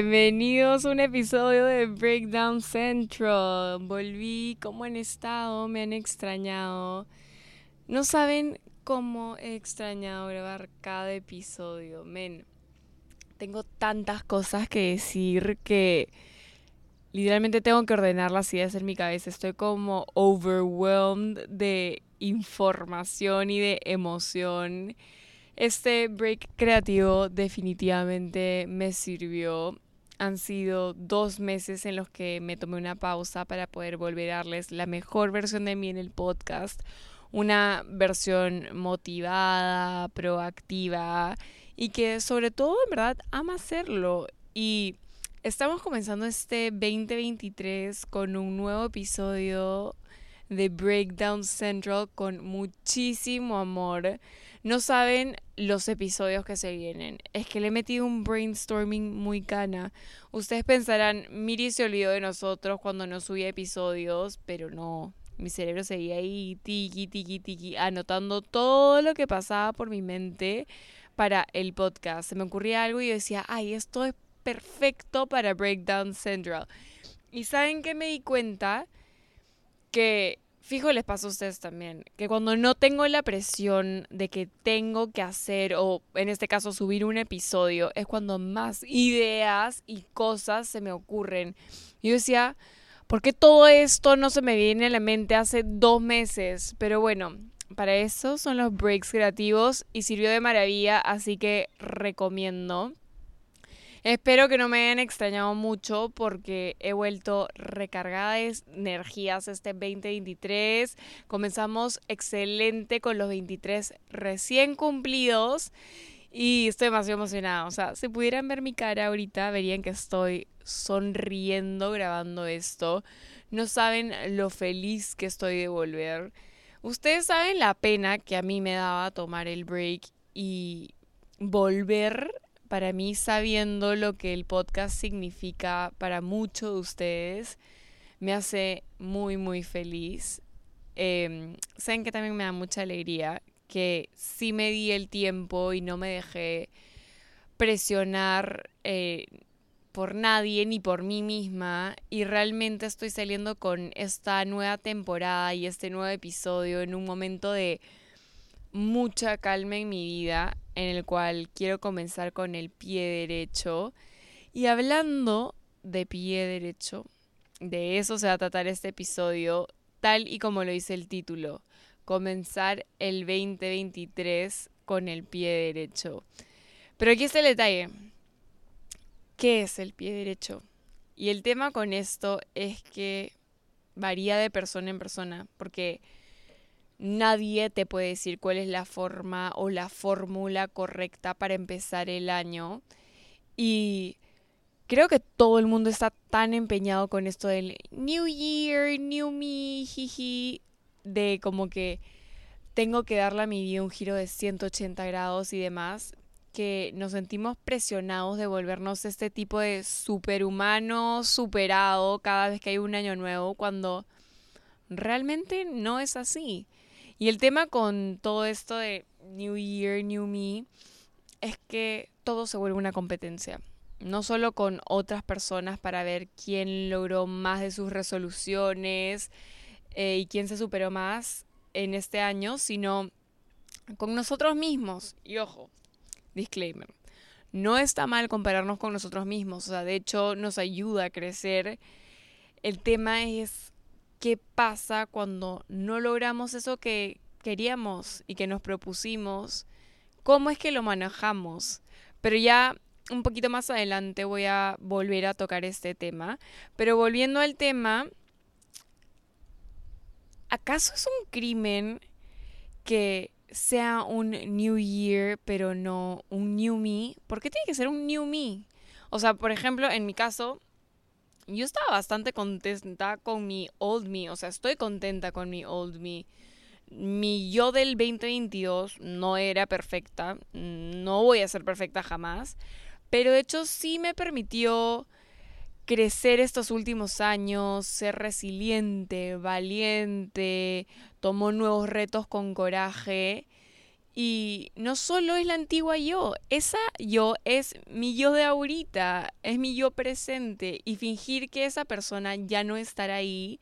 Bienvenidos a un episodio de Breakdown Central. Volví, ¿cómo han estado? Me han extrañado. No saben cómo he extrañado grabar cada episodio. Tengo tantas cosas que decir que literalmente tengo que ordenar las ideas en mi cabeza. Estoy como overwhelmed de información y de emoción. Este break creativo definitivamente me sirvió. Han sido dos meses en los que me tomé una pausa para poder volver a darles la mejor versión de mí en el podcast. Una versión motivada, proactiva y que sobre todo en verdad ama hacerlo. Y estamos comenzando este 2023 con un nuevo episodio de Breakdown Central con muchísimo amor. No saben los episodios que se vienen. Es que le he metido un brainstorming muy cana. Ustedes pensarán, Miri se olvidó de nosotros cuando no subía episodios, pero no. Mi cerebro seguía ahí, tiki, tiki, tiki, anotando todo lo que pasaba por mi mente para el podcast. Se me ocurría algo y yo decía, ay, esto es perfecto para Breakdown Central. Y saben que me di cuenta que fijo les pasa a ustedes también, que cuando no tengo la presión de que tengo que hacer, o en este caso subir un episodio, es cuando más ideas y cosas se me ocurren. Yo decía, ¿por qué todo esto no se me viene a la mente hace dos meses? Pero bueno, para eso son los breaks creativos y sirvió de maravilla, así que recomiendo. Espero que no me hayan extrañado mucho porque he vuelto recargada de energías este 2023. Comenzamos excelente con los 23 recién cumplidos y estoy demasiado emocionada. O sea, si pudieran ver mi cara ahorita, verían que estoy sonriendo grabando esto. No saben lo feliz que estoy de volver. Ustedes saben la pena que a mí me daba tomar el break y volver para mí sabiendo lo que el podcast significa para muchos de ustedes, me hace muy, muy feliz. Em, saben que también me da mucha alegría que sí me di el tiempo y no me dejé presionar eh, por nadie ni por mí misma y realmente estoy saliendo con esta nueva temporada y este nuevo episodio en un momento de mucha calma en mi vida en el cual quiero comenzar con el pie derecho. Y hablando de pie derecho, de eso se va a tratar este episodio, tal y como lo dice el título, comenzar el 2023 con el pie derecho. Pero aquí está el detalle. ¿Qué es el pie derecho? Y el tema con esto es que varía de persona en persona, porque Nadie te puede decir cuál es la forma o la fórmula correcta para empezar el año. Y creo que todo el mundo está tan empeñado con esto del New Year, New Me, jiji, de como que tengo que darle a mi vida un giro de 180 grados y demás, que nos sentimos presionados de volvernos este tipo de superhumano superado cada vez que hay un año nuevo, cuando realmente no es así. Y el tema con todo esto de New Year, New Me, es que todo se vuelve una competencia. No solo con otras personas para ver quién logró más de sus resoluciones eh, y quién se superó más en este año, sino con nosotros mismos. Y ojo, disclaimer, no está mal compararnos con nosotros mismos, o sea, de hecho nos ayuda a crecer. El tema es qué pasa cuando no logramos eso que queríamos y que nos propusimos, cómo es que lo manejamos. Pero ya un poquito más adelante voy a volver a tocar este tema. Pero volviendo al tema, ¿acaso es un crimen que sea un New Year pero no un New Me? ¿Por qué tiene que ser un New Me? O sea, por ejemplo, en mi caso, yo estaba bastante contenta con mi old me, o sea, estoy contenta con mi old me. Mi yo del 2022 no era perfecta, no voy a ser perfecta jamás, pero de hecho sí me permitió crecer estos últimos años, ser resiliente, valiente, tomó nuevos retos con coraje Y no solo es la antigua yo, esa yo es mi yo de ahorita, es mi yo presente. Y fingir que esa persona ya no estará ahí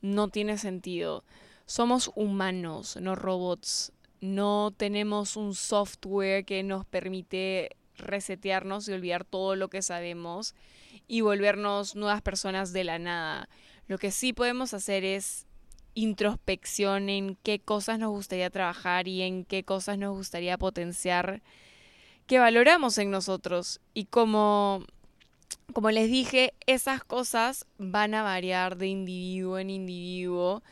no tiene sentido. Somos humanos, no robots. No tenemos un software que nos permite resetearnos y olvidar todo lo que sabemos y volvernos nuevas personas de la nada. Lo que sí podemos hacer es introspección en qué cosas nos gustaría trabajar y en qué cosas nos gustaría potenciar que valoramos en nosotros. Y como, como les dije, esas cosas van a variar de individuo en individuo.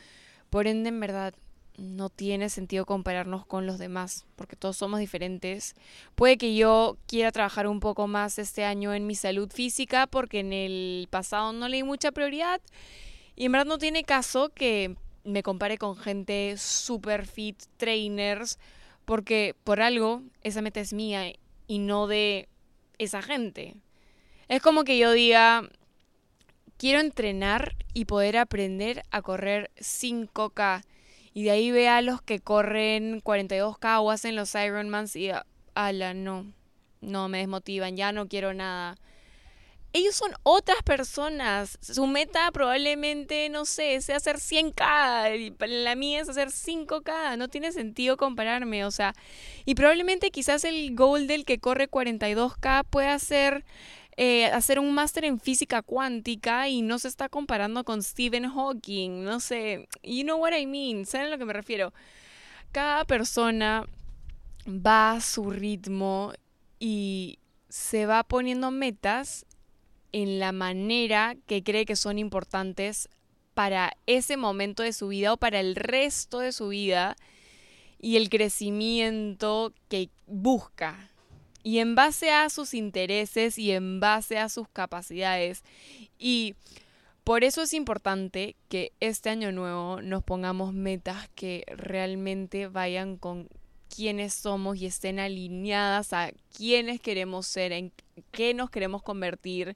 Por ende, en verdad, no tiene sentido compararnos con los demás, porque todos somos diferentes. Puede que yo quiera trabajar un poco más este año en mi salud física, porque en el pasado no le di mucha prioridad. Y en verdad no tiene caso que me compare con gente super fit, trainers, porque por algo esa meta es mía y no de esa gente. Es como que yo diga, quiero entrenar y poder aprender a correr 5K y de ahí ve a los que corren 42K o hacen los Ironmans y ala, no, no me desmotivan, ya no quiero nada. Ellos son otras personas. Su meta probablemente, no sé, sea hacer 100K. La mía es hacer 5K. No tiene sentido compararme. O sea, y probablemente quizás el goal del que corre 42K pueda ser eh, hacer un máster en física cuántica y no se está comparando con Stephen Hawking, no sé, you know what I mean, ¿saben a lo que me refiero? Cada persona va a su ritmo y se va poniendo metas en la manera que cree que son importantes para ese momento de su vida o para el resto de su vida y el crecimiento que busca y en base a sus intereses y en base a sus capacidades. Y por eso es importante que este año nuevo nos pongamos metas que realmente vayan con quienes somos y estén alineadas a quiénes queremos ser, en qué nos queremos convertir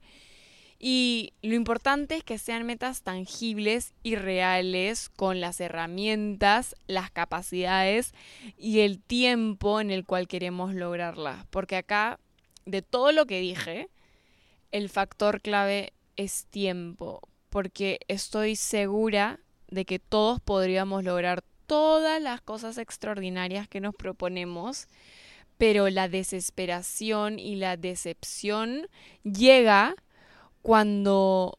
y lo importante es que sean metas tangibles y reales con las herramientas, las capacidades y el tiempo en el cual queremos lograrlas. Porque acá, de todo lo que dije, el factor clave es tiempo. Porque estoy segura de que todos podríamos lograr todas las cosas extraordinarias que nos proponemos, pero la desesperación y la decepción llega cuando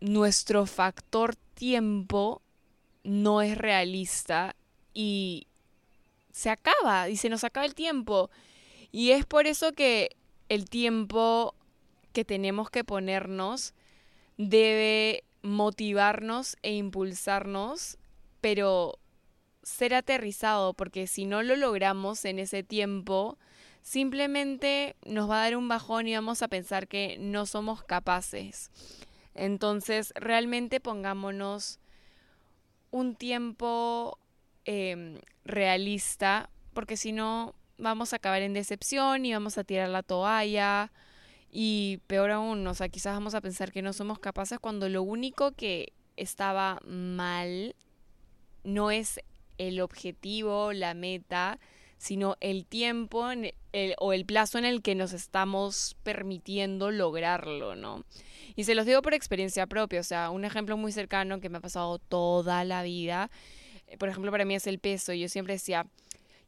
nuestro factor tiempo no es realista y se acaba y se nos acaba el tiempo. Y es por eso que el tiempo que tenemos que ponernos debe motivarnos e impulsarnos, pero ser aterrizado, porque si no lo logramos en ese tiempo, simplemente nos va a dar un bajón y vamos a pensar que no somos capaces. Entonces, realmente pongámonos un tiempo em, realista, porque si no, vamos a acabar en decepción y vamos a tirar la toalla. Y peor aún, o sea, quizás vamos a pensar que no somos capaces cuando lo único que estaba mal no es el objetivo, la meta, sino el tiempo o el plazo en el que nos estamos permitiendo lograrlo, ¿no? Y se los digo por experiencia propia, o sea, un ejemplo muy cercano que me ha pasado toda la vida, eh, por ejemplo, para mí es el peso. Yo siempre decía,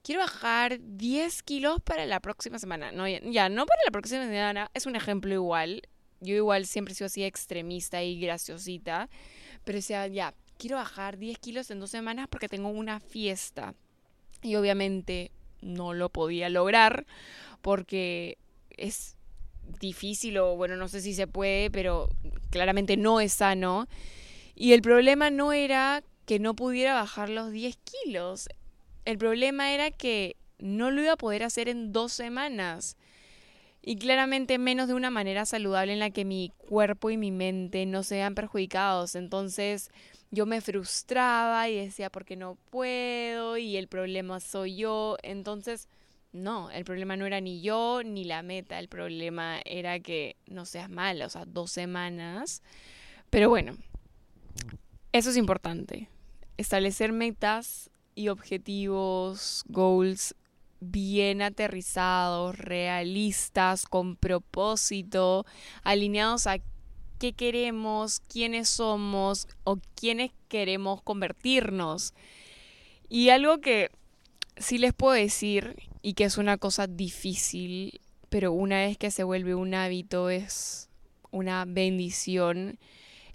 quiero bajar 10 kilos para la próxima semana. No, ya, no para la próxima semana, es un ejemplo igual. Yo igual siempre he sido así extremista y graciosita, pero decía, ya, quiero bajar 10 kilos en dos semanas porque tengo una fiesta. Y obviamente no lo podía lograr porque es difícil o bueno, no sé si se puede, pero claramente no es sano. Y el problema no era que no pudiera bajar los 10 kilos. El problema era que no lo iba a poder hacer en dos semanas. Y claramente menos de una manera saludable en la que mi cuerpo y mi mente no sean perjudicados. Entonces yo me frustraba y decía, ¿por qué no puedo? Y el problema soy yo. Entonces, no, el problema no era ni yo ni la meta, el problema era que no seas mala, o sea, dos semanas. Pero bueno, eso es importante. Establecer metas y objetivos, goals bien aterrizados, realistas, con propósito, alineados a qué queremos, quiénes somos o quiénes queremos convertirnos. Y algo que sí les puedo decir y que es una cosa difícil, pero una vez que se vuelve un hábito es una bendición,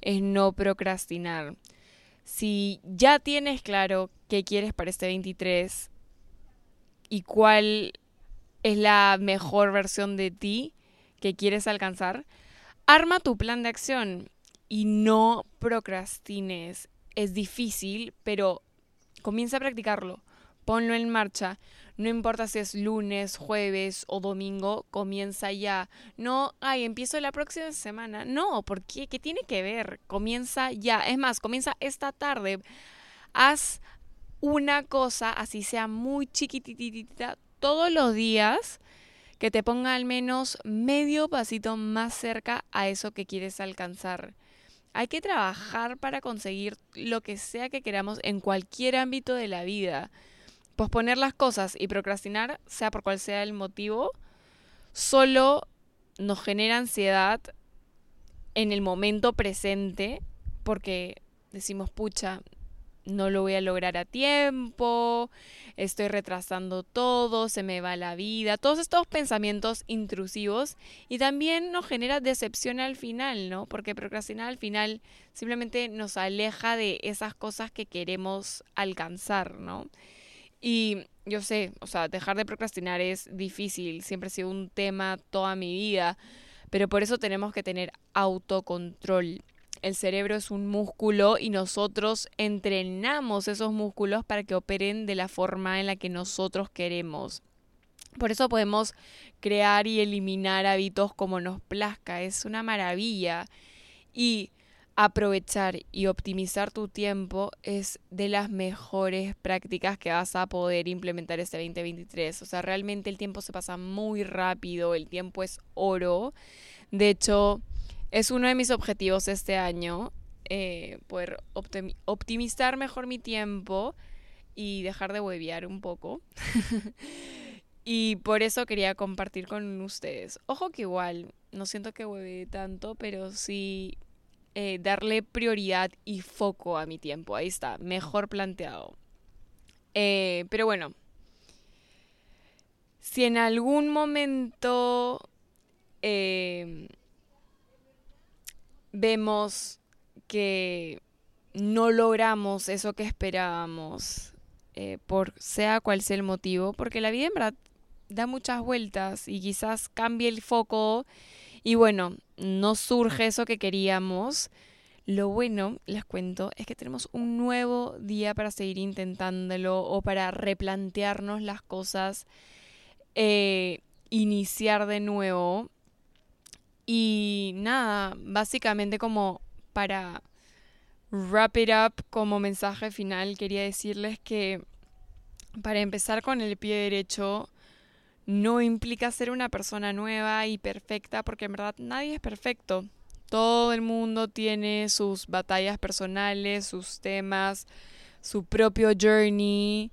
es no procrastinar. Si ya tienes claro qué quieres para este 23 y cuál es la mejor versión de ti que quieres alcanzar, arma tu plan de acción y no procrastines. Es difícil, pero comienza a practicarlo. Ponlo en marcha. No importa si es lunes, jueves o domingo, comienza ya. No, ay, empiezo la próxima semana. No, ¿por qué? ¿Qué tiene que ver? Comienza ya. Es más, comienza esta tarde. Haz una cosa, así sea muy chiquititita, todos los días que te ponga al menos medio pasito más cerca a eso que quieres alcanzar. Hay que trabajar para conseguir lo que sea que queramos en cualquier ámbito de la vida. Posponer las cosas y procrastinar, sea por cual sea el motivo, solo nos genera ansiedad en el momento presente porque decimos, pucha, no lo voy a lograr a tiempo, estoy retrasando todo, se me va la vida, todos estos pensamientos intrusivos y también nos genera decepción al final, ¿no? Porque procrastinar al final simplemente nos aleja de esas cosas que queremos alcanzar, ¿no? Y yo sé, o sea, dejar de procrastinar es difícil, siempre ha sido un tema toda mi vida, pero por eso tenemos que tener autocontrol el cerebro es un músculo y nosotros entrenamos esos músculos para que operen de la forma en la que nosotros queremos. Por eso podemos crear y eliminar hábitos como nos plazca. Es una maravilla. Y aprovechar y optimizar tu tiempo es de las mejores prácticas que vas a poder implementar este 2023. O sea, realmente el tiempo se pasa muy rápido, el tiempo es oro. De hecho, es uno de mis objetivos este año, eh, poder optimizar mejor mi tiempo y dejar de hueviar un poco. y por eso quería compartir con ustedes. Ojo que igual, no siento que hueve tanto, pero sí eh, darle prioridad y foco a mi tiempo. Ahí está, mejor planteado. Eh, pero bueno, si en algún momento vemos que no logramos eso que esperábamos, eh, por sea cual sea el motivo, porque la vida en verdad da muchas vueltas y quizás cambie el foco y bueno, no surge eso que queríamos. Lo bueno, les cuento, es que tenemos un nuevo día para seguir intentándolo o para replantearnos las cosas, eh, iniciar de nuevo y nada, básicamente como para wrap it up como mensaje final, quería decirles que para empezar con el pie derecho, no implica ser una persona nueva y perfecta, porque en verdad nadie es perfecto. Todo el mundo tiene sus batallas personales, sus temas, su propio journey.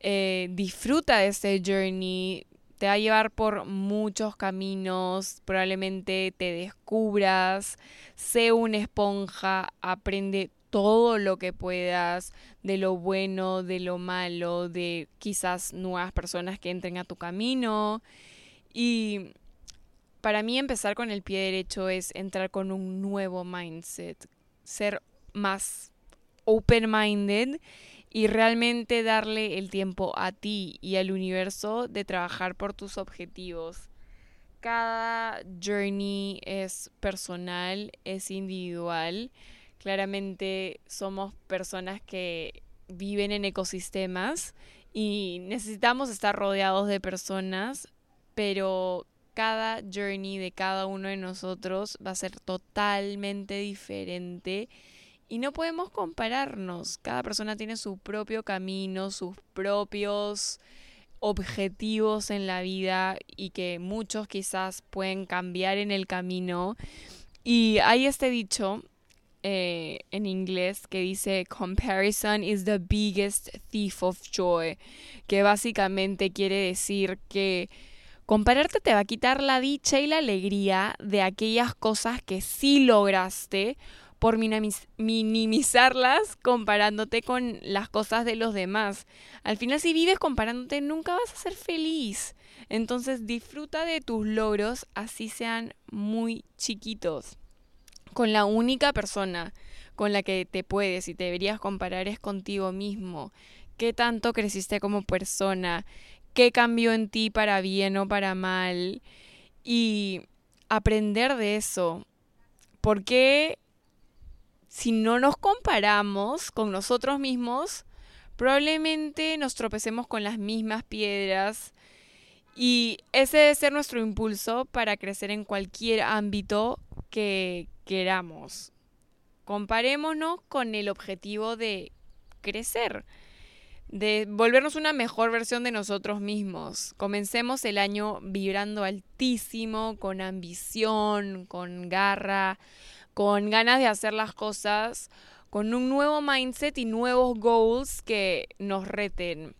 Eh, disfruta de ese journey, te va a llevar por muchos caminos, probablemente te descubras, sé una esponja, aprende todo lo que puedas de lo bueno, de lo malo, de quizás nuevas personas que entren a tu camino. Y para mí empezar con el pie derecho es entrar con un nuevo mindset, ser más open-minded y realmente darle el tiempo a ti y al universo de trabajar por tus objetivos. Cada journey es personal, es individual. Claramente somos personas que viven en ecosistemas y necesitamos estar rodeados de personas, pero cada journey de cada uno de nosotros va a ser totalmente diferente y no podemos compararnos. Cada persona tiene su propio camino, sus propios objetivos en la vida y que muchos quizás pueden cambiar en el camino. Y hay este dicho eh, en inglés que dice comparison is the biggest thief of joy, que básicamente quiere decir que compararte te va a quitar la dicha y la alegría de aquellas cosas que sí lograste por minimizarlas comparándote con las cosas de los demás. Al final si vives comparándote nunca vas a ser feliz. Entonces disfruta de tus logros así sean muy chiquitos con la única persona con la que te puedes y te deberías comparar es contigo mismo. ¿Qué tanto creciste como persona? ¿Qué cambió en ti para bien o para mal? Y aprender de eso. Porque si no nos comparamos con nosotros mismos, probablemente nos tropecemos con las mismas piedras. Y ese debe ser nuestro impulso para crecer en cualquier ámbito que, queramos. Comparémonos con el objetivo de crecer, de volvernos una mejor versión de nosotros mismos. Comencemos el año vibrando altísimo, con ambición, con garra, con ganas de hacer las cosas, con un nuevo mindset y nuevos goals que nos reten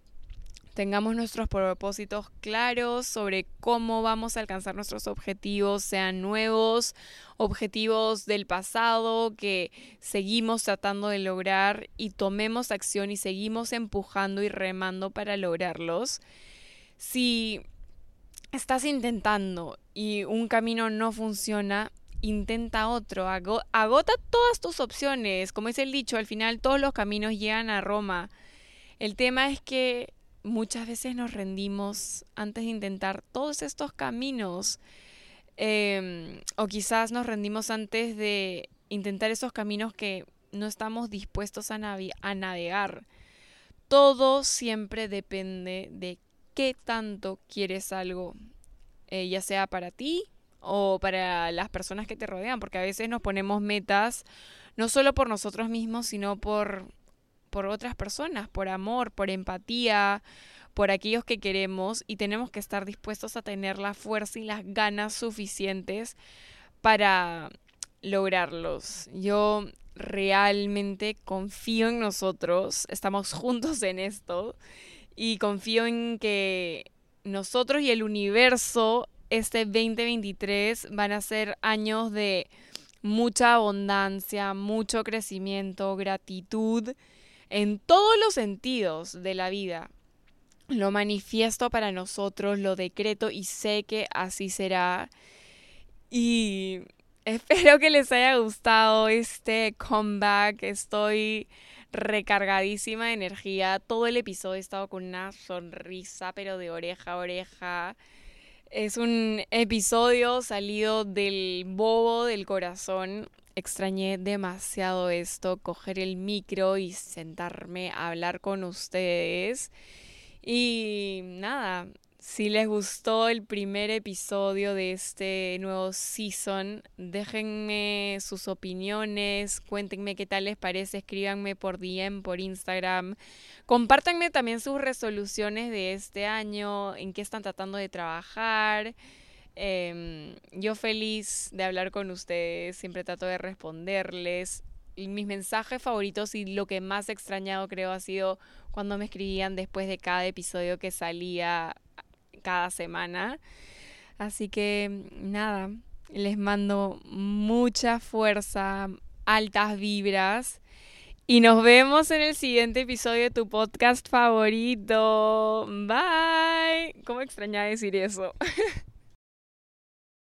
tengamos nuestros propósitos claros sobre cómo vamos a alcanzar nuestros objetivos, sean nuevos, objetivos del pasado que seguimos tratando de lograr y tomemos acción y seguimos empujando y remando para lograrlos. Si estás intentando y un camino no funciona, intenta otro, agota todas tus opciones. Como es el dicho, al final todos los caminos llegan a Roma. El tema es que muchas veces nos rendimos antes de intentar todos estos caminos. Em, o quizás nos rendimos antes de intentar esos caminos que no estamos dispuestos a, a navegar. Todo siempre depende de qué tanto quieres algo, eh, ya sea para ti o para las personas que te rodean, porque a veces nos ponemos metas no solo por nosotros mismos, sino por por otras personas, por amor, por empatía, por aquellos que queremos y tenemos que estar dispuestos a tener la fuerza y las ganas suficientes para lograrlos. Yo realmente confío en nosotros, estamos juntos en esto y confío en que nosotros y el universo este 2023 van a ser años de mucha abundancia, mucho crecimiento, gratitud en todos los sentidos de la vida. Lo manifiesto para nosotros, lo decreto y sé que así será. Y espero que les haya gustado este comeback. Estoy recargadísima de energía. Todo el episodio he estado con una sonrisa, pero de oreja a oreja. Es un episodio salido del bobo del corazón extrañé demasiado esto, coger el micro y sentarme a hablar con ustedes. Y nada, si les gustó el primer episodio de este nuevo season, déjenme sus opiniones, cuéntenme qué tal les parece, escríbanme por DM, por Instagram. Compártanme también sus resoluciones de este año, en qué están tratando de trabajar. Em, yo feliz de hablar con ustedes, siempre trato de responderles. mis mensajes favoritos y lo que más extrañado creo ha sido cuando me escribían después de cada episodio que salía cada semana. Así que nada, les mando mucha fuerza, altas vibras. Y nos vemos en el siguiente episodio de tu podcast favorito. Bye. ¿Cómo extrañaba decir eso?